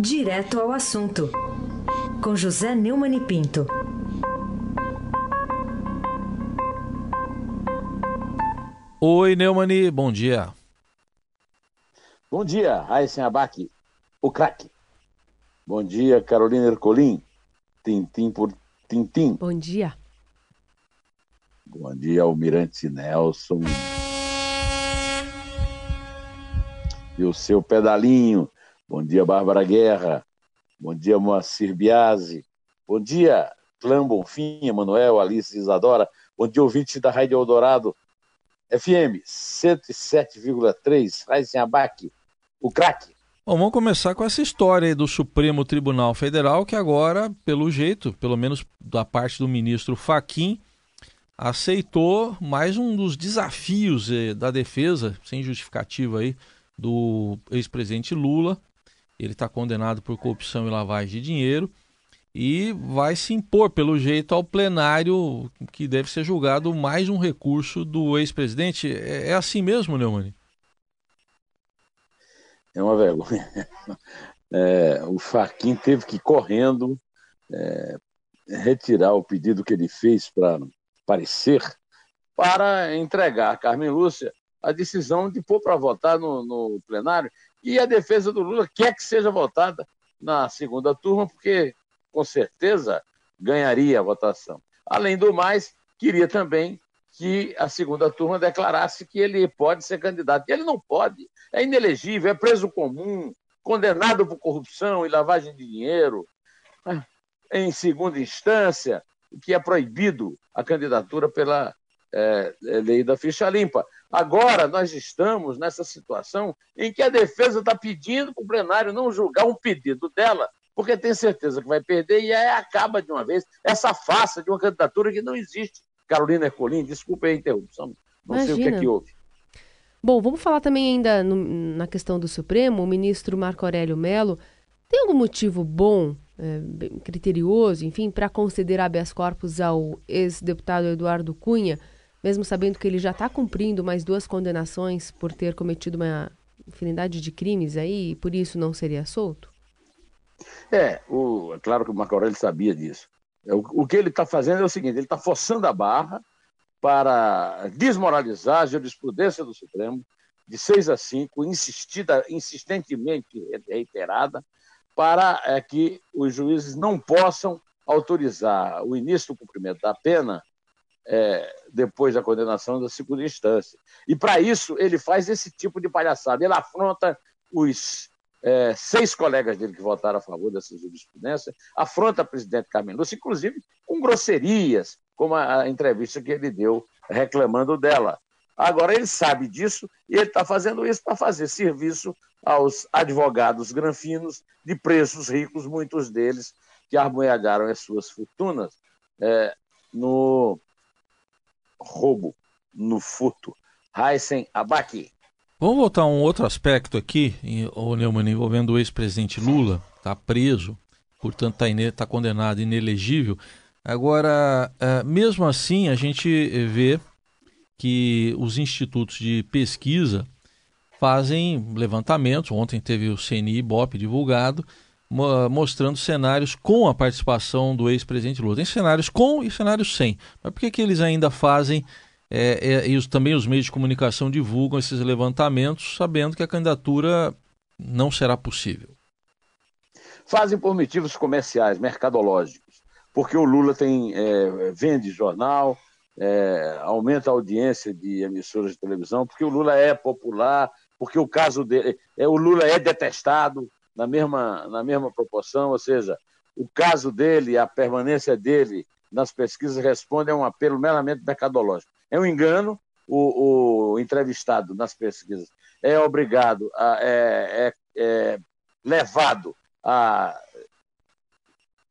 Direto ao assunto, com José Neumann e Pinto. Oi, Neumani, bom dia. Bom dia, Raíssen Abac, o craque. Bom dia, Carolina Ercolim, tintim por tintim. Bom dia. Bom dia, Almirante Nelson. E o seu pedalinho. Bom dia, Bárbara Guerra. Bom dia, Moacir Biasi. Bom dia, Clã Bonfim, Emanuel, Alice Isadora. Bom dia, ouvinte da Rádio Eldorado. FM 107,3, Raíssen Abac, o craque. Bom, vamos começar com essa história aí do Supremo Tribunal Federal, que agora, pelo jeito, pelo menos da parte do ministro Faquim, aceitou mais um dos desafios eh, da defesa, sem justificativa aí, do ex-presidente Lula. Ele está condenado por corrupção e lavagem de dinheiro e vai se impor, pelo jeito, ao plenário que deve ser julgado mais um recurso do ex-presidente. É, é, assim mesmo, Neumann? É uma vergonha. É, o Faquin teve que ir correndo é, retirar o pedido que ele fez para parecer para entregar a Carmen Lúcia a decisão de pôr para votar no, no plenário e a defesa do Lula quer que seja votada na segunda turma, porque com certeza ganharia a votação. Além do mais, queria também que a segunda turma declarasse que ele pode ser candidato. E ele não pode, é inelegível, é preso comum, condenado por corrupção e lavagem de dinheiro. Ah, em segunda instância, o que é proibido a candidatura pela é, lei da ficha limpa. Agora, nós estamos nessa situação em que a defesa está pedindo para o plenário não julgar um pedido dela porque tem certeza que vai perder e aí acaba de uma vez essa farsa de uma candidatura que não existe. Carolina Ercolim, desculpe a interrupção, não Imagina. sei o que é que houve. Bom, vamos falar também ainda no, na questão do Supremo. O ministro Marco Aurélio Mello tem algum motivo bom, é, criterioso, enfim, para conceder habeas corpus ao ex-deputado Eduardo Cunha, mesmo sabendo que ele já está cumprindo mais duas condenações por ter cometido uma infinidade de crimes aí e por isso não seria solto? É, o, é claro que o Marco Aurélio sabia disso. É, o, o que ele está fazendo é o seguinte: ele está forçando a barra para desmoralizar a jurisprudência do Supremo, de 6 a 5, insistida, insistentemente reiterada, para é, que os juízes não possam autorizar o início do cumprimento da pena é, depois da condenação da segunda instância. E para isso ele faz esse tipo de palhaçada. Ele afronta os é, seis colegas dele que votaram a favor dessa jurisprudência, afronta a presidente Lúcia, inclusive com grosserias, como a, a entrevista que ele deu reclamando dela. Agora ele sabe disso e ele está fazendo isso para fazer serviço aos advogados granfinos de preços ricos, muitos deles que armoialharam as suas fortunas é, no roubo, no furto. Heisen Abaki. Vamos voltar a um outro aspecto aqui, o Neumann, envolvendo o ex-presidente Lula, está preso, portanto está tá condenado, inelegível. Agora, uh, mesmo assim, a gente vê que os institutos de pesquisa fazem levantamentos. Ontem teve o CNI Bop divulgado, mostrando cenários com a participação do ex-presidente Lula. Tem cenários com e cenários sem. Mas por que, que eles ainda fazem é, é, e os, também os meios de comunicação divulgam esses levantamentos, sabendo que a candidatura não será possível. Fazem por motivos comerciais, mercadológicos, porque o Lula tem é, vende jornal, é, aumenta a audiência de emissoras de televisão, porque o Lula é popular, porque o caso dele, é, o Lula é detestado na mesma, na mesma proporção, ou seja, o caso dele, a permanência dele nas pesquisas responde a um apelo meramente mercadológico. É um engano, o, o entrevistado nas pesquisas é obrigado, a, é, é, é levado a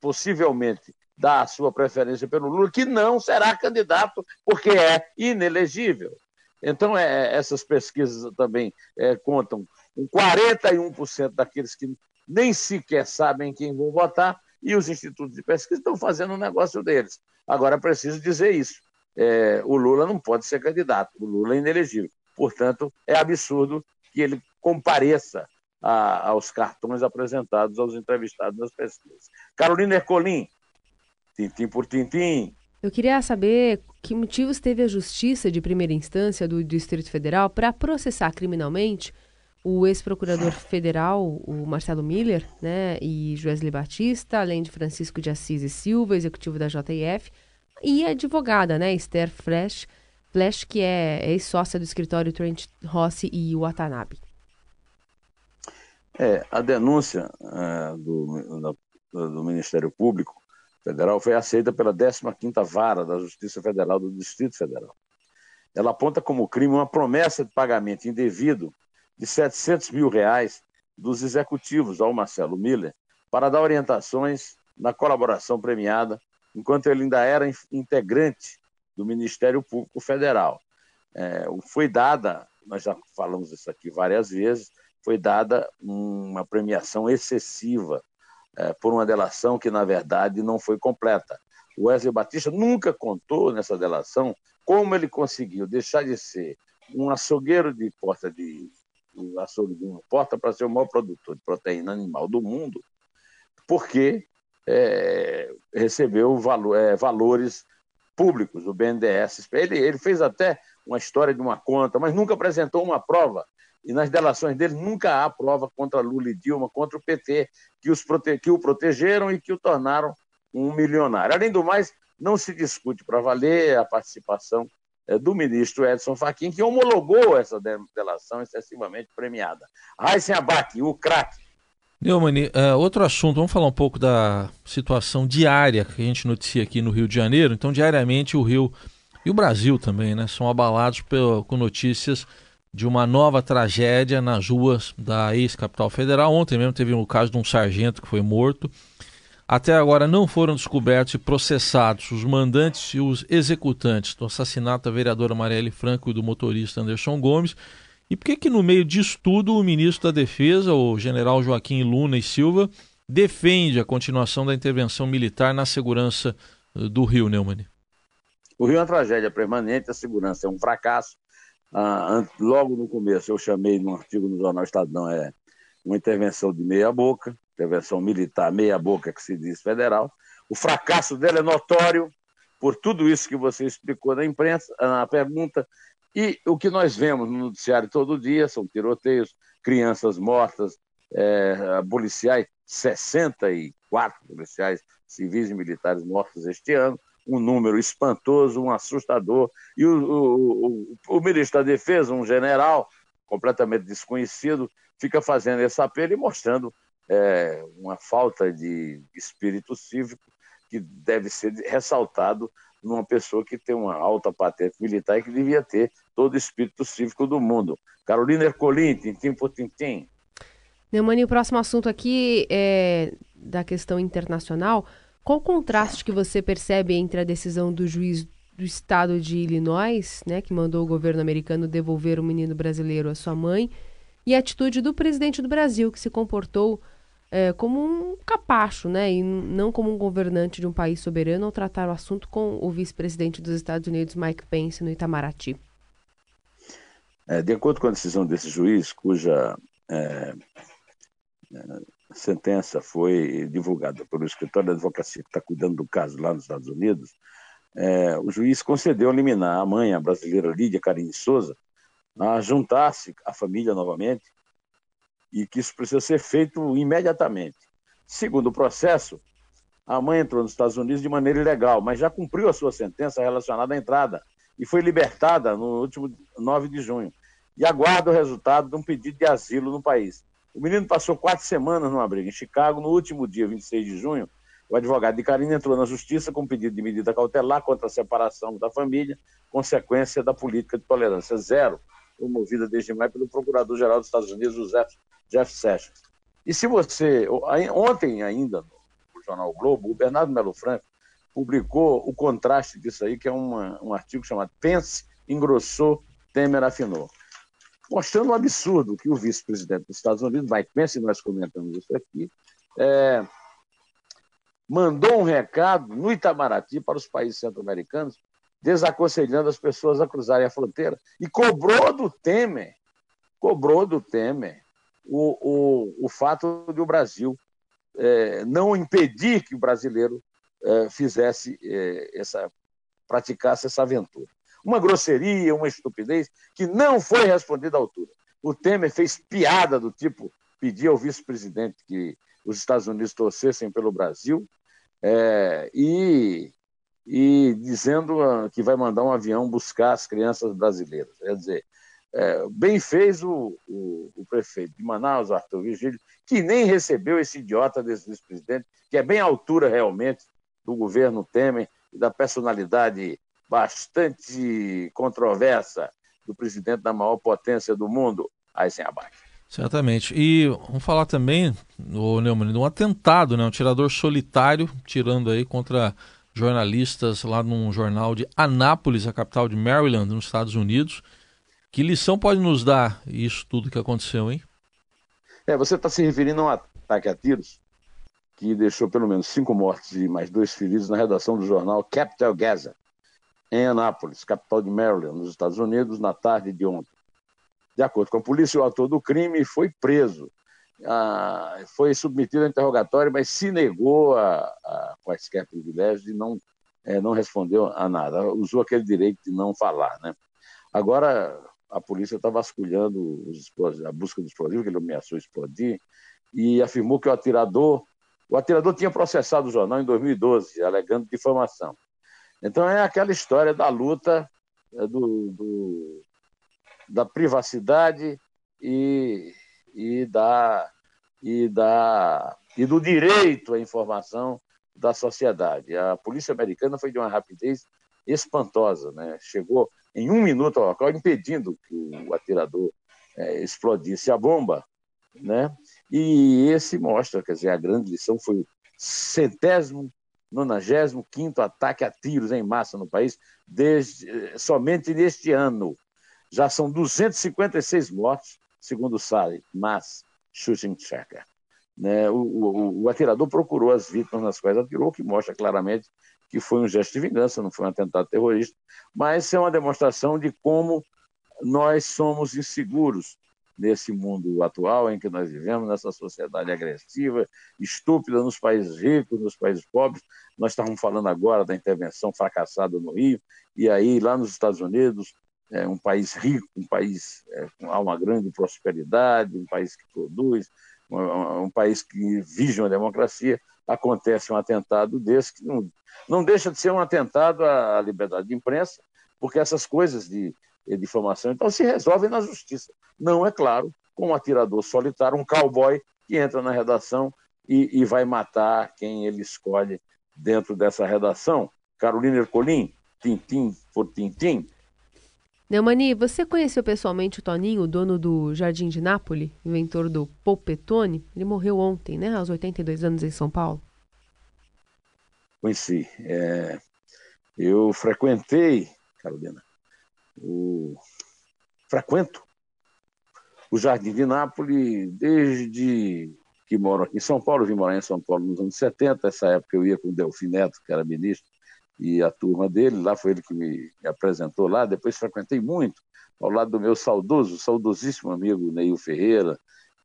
possivelmente dar a sua preferência pelo Lula, que não será candidato porque é inelegível. Então, é, essas pesquisas também é, contam com 41% daqueles que nem sequer sabem quem vão votar e os institutos de pesquisa estão fazendo o um negócio deles. Agora, é preciso dizer isso. É, o Lula não pode ser candidato, o Lula é inelegível. Portanto, é absurdo que ele compareça a, aos cartões apresentados aos entrevistados nas pesquisas. Carolina Ercolim, tintim por tintim. Eu queria saber que motivos teve a Justiça de primeira instância do Distrito Federal para processar criminalmente o ex-procurador federal, o Marcelo Miller, né, e Joesley Batista, além de Francisco de Assis e Silva, executivo da JF, e a advogada, né, Esther Flash, Flash que é ex-sócia do escritório Trent Rossi e Watanabe. É, a denúncia é, do, do Ministério Público Federal foi aceita pela 15ª Vara da Justiça Federal do Distrito Federal. Ela aponta como crime uma promessa de pagamento indevido de 700 mil reais dos executivos ao Marcelo Miller para dar orientações na colaboração premiada, enquanto ele ainda era integrante do Ministério Público Federal. É, foi dada, nós já falamos isso aqui várias vezes, foi dada uma premiação excessiva é, por uma delação que, na verdade, não foi completa. O Wesley Batista nunca contou nessa delação como ele conseguiu deixar de ser um açougueiro de porta de o açougue de uma porta para ser o maior produtor de proteína animal do mundo, porque é, recebeu valor, é, valores públicos do BNDES. Ele, ele fez até uma história de uma conta, mas nunca apresentou uma prova. E nas delações dele nunca há prova contra Lula e Dilma, contra o PT, que, os prote... que o protegeram e que o tornaram um milionário. Além do mais, não se discute para valer a participação do ministro Edson Fachin, que homologou essa delação excessivamente premiada. Raíssen Abac, o craque. Neumann, uh, outro assunto, vamos falar um pouco da situação diária que a gente noticia aqui no Rio de Janeiro. Então, diariamente o Rio e o Brasil também, né, são abalados pelo, com notícias de uma nova tragédia nas ruas da ex-capital federal. Ontem mesmo teve o um caso de um sargento que foi morto. Até agora não foram descobertos e processados os mandantes e os executantes do assassinato da vereadora Marielle Franco e do motorista Anderson Gomes. E por que que no meio disso tudo o ministro da Defesa, o general Joaquim Luna e Silva, defende a continuação da intervenção militar na segurança eh, do Rio, Neumann? O Rio é uma tragédia permanente, a segurança é um fracasso. Ah, logo no começo eu chamei num artigo no Jornal Estadão, é uma intervenção de meia boca, intervenção militar meia-boca, que se diz federal. O fracasso dela é notório por tudo isso que você explicou na imprensa, na pergunta. E o que nós vemos no noticiário todo dia são tiroteios, crianças mortas, é, policiais, 64 policiais civis e militares mortos este ano, um número espantoso, um assustador. E o, o, o, o ministro da Defesa, um general completamente desconhecido, fica fazendo esse apelo e mostrando é, uma falta de espírito cívico que deve ser ressaltado numa pessoa que tem uma alta patente militar e que devia ter todo o espírito cívico do mundo. Carolina Ercolim, tintim por tintim. Neumani, o próximo assunto aqui é da questão internacional. Qual o contraste que você percebe entre a decisão do juiz do estado de Illinois, né, que mandou o governo americano devolver o menino brasileiro à sua mãe, e a atitude do presidente do Brasil, que se comportou é, como um capacho, né, e não como um governante de um país soberano ao tratar o assunto com o vice-presidente dos Estados Unidos, Mike Pence, no Itamaraty. É, de acordo com a decisão desse juiz, cuja é, é sentença foi divulgada pelo escritório da advocacia que está cuidando do caso lá nos Estados Unidos, é, o juiz concedeu liminar à mãe, a brasileira Lídia Carine Souza, a juntar-se à família novamente e que isso precisa ser feito imediatamente. Segundo o processo, a mãe entrou nos Estados Unidos de maneira ilegal, mas já cumpriu a sua sentença relacionada à entrada e foi libertada no último 9 de junho. E aguarda o resultado de um pedido de asilo no país. O menino passou quatro semanas numa briga em Chicago. No último dia, 26 de junho, o advogado de Karine entrou na justiça com pedido de medida cautelar contra a separação da família, consequência da política de tolerância zero, promovida desde maio pelo Procurador-Geral dos Estados Unidos, José Jeff Sessions. E se você. Ontem ainda, no jornal Globo, o Bernardo Melo Franco publicou o contraste disso aí, que é uma, um artigo chamado Pense, engrossou, Temer afinou. Mostrando um absurdo que o vice-presidente dos Estados Unidos, Mike Pence, nós comentamos isso aqui, é, mandou um recado no Itamaraty para os países centro-americanos, desaconselhando as pessoas a cruzarem a fronteira. E cobrou do Temer, cobrou do Temer o, o, o fato de o Brasil é, não impedir que o brasileiro é, fizesse é, essa praticasse essa aventura. Uma grosseria, uma estupidez que não foi respondida à altura. O Temer fez piada do tipo pedir ao vice-presidente que os Estados Unidos torcessem pelo Brasil é, e, e dizendo ah, que vai mandar um avião buscar as crianças brasileiras. Quer dizer, é, bem fez o, o, o, prefeito de Manaus, Arthur Vigílio, que nem recebeu esse idiota desse vice-presidente, que é bem à altura realmente do governo Temer e da personalidade bastante controversa do presidente da maior potência do mundo, Eisenhower. Certamente. E vamos falar também, Neumann, de um atentado, né? um tirador solitário tirando aí contra jornalistas lá num jornal de Anápolis, a capital de Maryland, nos Estados Unidos. Que lição pode nos dar isso tudo que aconteceu, hein? É, você está se referindo a um ataque a tiros que deixou pelo menos cinco mortos e mais dois feridos na redação do jornal Capital Gazette, em Anápolis, capital de Maryland, nos Estados Unidos, na tarde de ontem. De acordo com a polícia, o autor do crime foi preso. Ah, foi submetido a interrogatório, mas se negou a, a quaisquer privilégios e não, é, não respondeu a nada. Usou aquele direito de não falar. Né? Agora, a polícia está vasculhando a busca do explosivo, que ele ameaçou explodir, e afirmou que o atirador, o atirador tinha processado o jornal em 2012, alegando difamação. Então é aquela história da luta é, do, do da privacidade e, e, da, e, da, e do direito à informação da sociedade. A polícia americana foi de uma rapidez espantosa, né? chegou em um minuto ao local, impedindo que o atirador é, explodisse a bomba. Né? E esse mostra, quer dizer, a grande lição foi o centésimo 95 ataque a tiros em massa no país, desde, eh, somente neste ano. Já são 256 mortos, segundo o SAI, Mass Shooting Checker. Né? O, o, o, atirador procurou as vítimas nas quais atirou, que mostra claramente que foi um gesto de vingança, não foi um atentado terrorista, mas é uma demonstração de como nós somos inseguros nesse mundo atual em que nós vivemos, nessa sociedade agressiva, estúpida nos países ricos, nos países pobres. Nós estávamos falando agora da intervenção fracassada no Rio, e aí lá nos Estados Unidos, é um país rico, um país é, com uma grande prosperidade, um país que produz, um, um país que vive uma democracia, acontece um atentado desse que não, não deixa de ser um atentado à liberdade de imprensa, porque essas coisas de difamação, então se resolvem na justiça. Não, é claro, com um atirador solitário, um cowboy que entra na redação e, e vai matar quem ele escolhe dentro dessa redação. Carolina Ercolim, tintim por tintim. Neumani, você conheceu pessoalmente o Toninho, dono do Jardim de Nápoles, inventor do Polpetone? Ele morreu ontem, né, aos 82 anos em São Paulo. Conheci. É, eu frequentei, Carolina, o, frequento o Jardim de Nápoles desde que moro aqui em São Paulo. vim morar em São Paulo nos anos 70. Essa época eu ia com o Delfim Neto, que era ministro, e a turma dele. Lá foi ele que me apresentou lá. Depois frequentei muito ao lado do meu saudoso, saudosíssimo amigo Neil Ferreira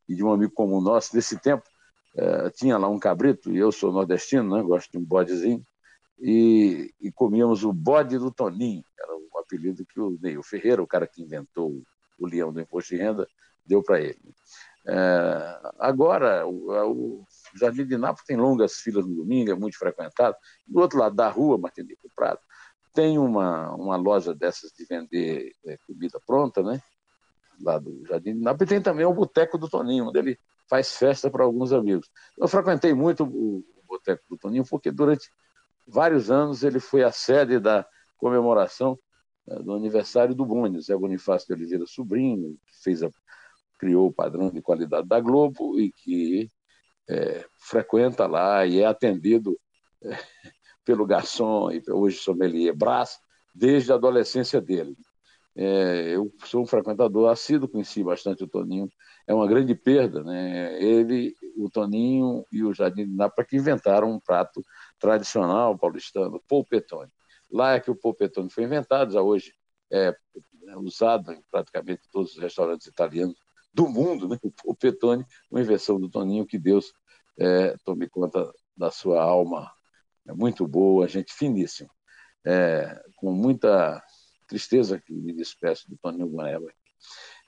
e de um amigo comum nosso. Desse tempo, eh, tinha lá um cabrito, e eu sou nordestino, né, gosto de um bodezinho, e, e comíamos o bode do Toninho, era o apelido que o Neil Ferreira, o cara que inventou o leão do imposto de renda, deu para ele. É, agora, o, o, Jardim de Nápoles tem longas filas no domingo, é muito frequentado. Do outro lado da rua, Martinico Prado, tem uma, uma loja dessas de vender é, comida pronta, né? Lá do Jardim de Nápoles. E tem também o Boteco do Toninho, onde ele faz festa para alguns amigos. Eu frequentei muito o, o Boteco do Toninho, porque durante vários anos ele foi a sede da comemoração né, do aniversário do Boni, Zé Bonifácio de Oliveira Sobrinho, que fez a, criou o padrão de qualidade da Globo e que é, frequenta lá e é atendido é, pelo garçom e hoje sommelier Brás desde a adolescência dele. É, eu sou um frequentador assíduo, conheci bastante o Toninho, é uma grande perda, né? Ele, o Toninho e o Jardim de Nápoles que inventaram um prato tradicional paulistano, polpetone. Lá é que o polpetone foi inventado, já hoje é usado em praticamente todos os restaurantes italianos do mundo, né? o Petone, uma invenção do Toninho, que Deus é, tome conta da sua alma. É muito boa, gente finíssima. É, com muita tristeza que me despeço do Toninho Guaneva.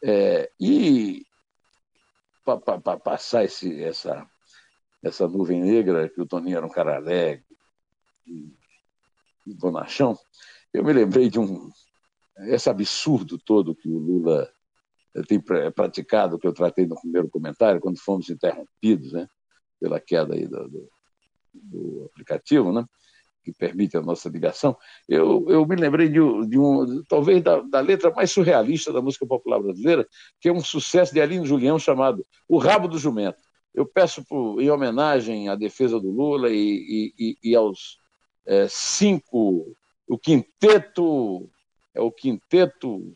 É, e para passar esse, essa, essa nuvem negra, que o Toninho era um cara alegre e, e bonachão, eu me lembrei de um esse absurdo todo que o Lula tem praticado, que eu tratei no primeiro comentário, quando fomos interrompidos né, pela queda aí do, do, do aplicativo, né, que permite a nossa ligação, eu, eu me lembrei de, de um, talvez da, da, letra mais surrealista da música popular brasileira, que é um sucesso de Aline Julião chamado O Rabo do Jumento. Eu peço por, em homenagem à defesa do Lula e, e, e aos é, cinco, o quinteto, é o quinteto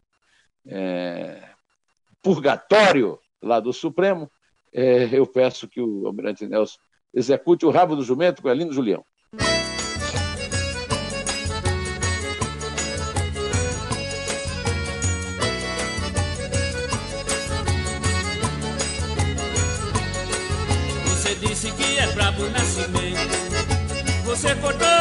é, purgatório lá do Supremo, é, eu peço que o Almirante Nelson execute o rabo do jumento com Elino Julião. Você disse que é brabo nascimento. Você cortou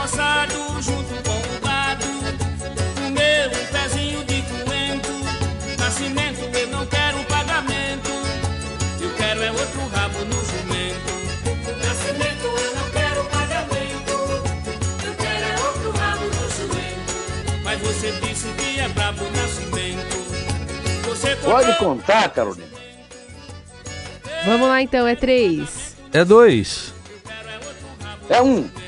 roçado junto com o gado. Comeu um pezinho de coentro. Nascimento, eu não quero pagamento. Eu quero é outro rabo no jumento. Nascimento, eu não quero pagamento. Eu quero é outro rabo no jumento. Mas você disse que é brabo nascimento. Você Pode contar, Carolina. Vamos lá então, é três. É dois. É um. Pé.